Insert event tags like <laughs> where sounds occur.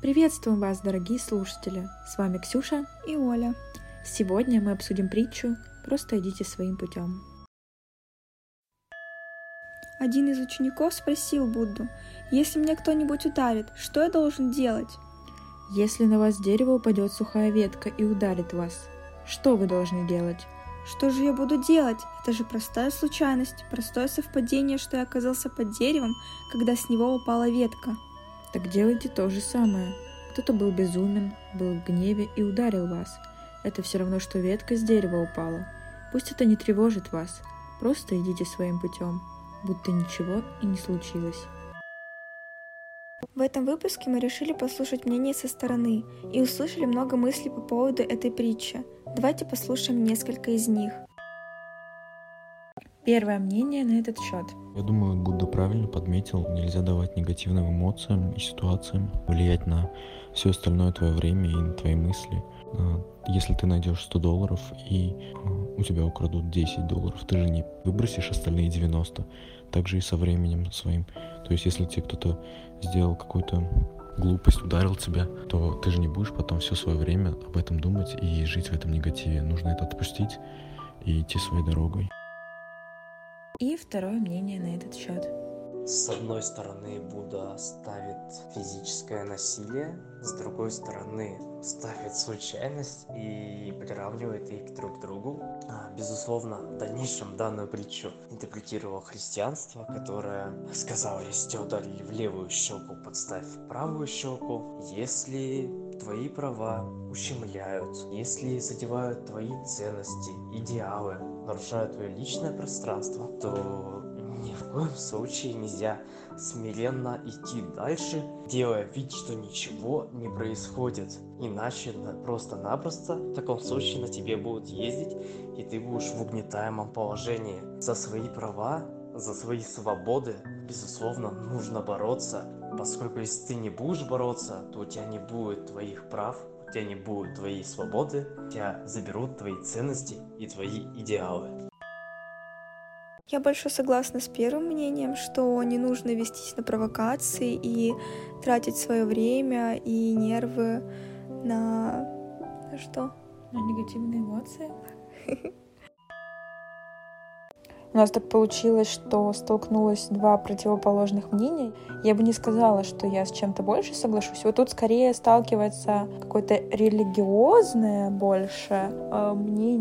Приветствуем вас, дорогие слушатели! С вами Ксюша и Оля. Сегодня мы обсудим притчу «Просто идите своим путем». Один из учеников спросил Будду, «Если меня кто-нибудь ударит, что я должен делать?» Если на вас с дерева упадет сухая ветка и ударит вас, что вы должны делать? Что же я буду делать? Это же простая случайность, простое совпадение, что я оказался под деревом, когда с него упала ветка. Так делайте то же самое. Кто-то был безумен, был в гневе и ударил вас. Это все равно, что ветка с дерева упала. Пусть это не тревожит вас. Просто идите своим путем, будто ничего и не случилось. В этом выпуске мы решили послушать мнение со стороны и услышали много мыслей по поводу этой притчи. Давайте послушаем несколько из них. Первое мнение на этот счет. Я думаю, Будда правильно подметил, нельзя давать негативным эмоциям и ситуациям влиять на все остальное твое время и на твои мысли. А, если ты найдешь 100 долларов и а, у тебя украдут 10 долларов, ты же не выбросишь остальные 90. Так же и со временем своим. То есть если тебе кто-то сделал какую-то глупость, ударил тебя, то ты же не будешь потом все свое время об этом думать и жить в этом негативе. Нужно это отпустить и идти своей дорогой. И второе мнение на этот счет. С одной стороны, Будда ставит физическое насилие, с другой стороны, ставит случайность и приравнивает их друг к другу. А, безусловно, в дальнейшем данную притчу интерпретировало христианство, которое сказало, если тебя ударили в левую щеку, подставь правую щеку. Если твои права ущемляют, если задевают твои ценности, идеалы, нарушают твое личное пространство, то ни в коем случае нельзя смиренно идти дальше, делая вид, что ничего не происходит. Иначе просто-напросто в таком случае на тебе будут ездить, и ты будешь в угнетаемом положении. За свои права, за свои свободы, безусловно, нужно бороться, поскольку если ты не будешь бороться, то у тебя не будет твоих прав, у тебя не будет твоей свободы, у тебя заберут твои ценности и твои идеалы. Я больше согласна с первым мнением, что не нужно вестись на провокации и тратить свое время и нервы на... на что? На негативные эмоции. <laughs> У нас так получилось, что столкнулось два противоположных мнения. Я бы не сказала, что я с чем-то больше соглашусь. Вот тут скорее сталкивается какое-то религиозное больше э, мнение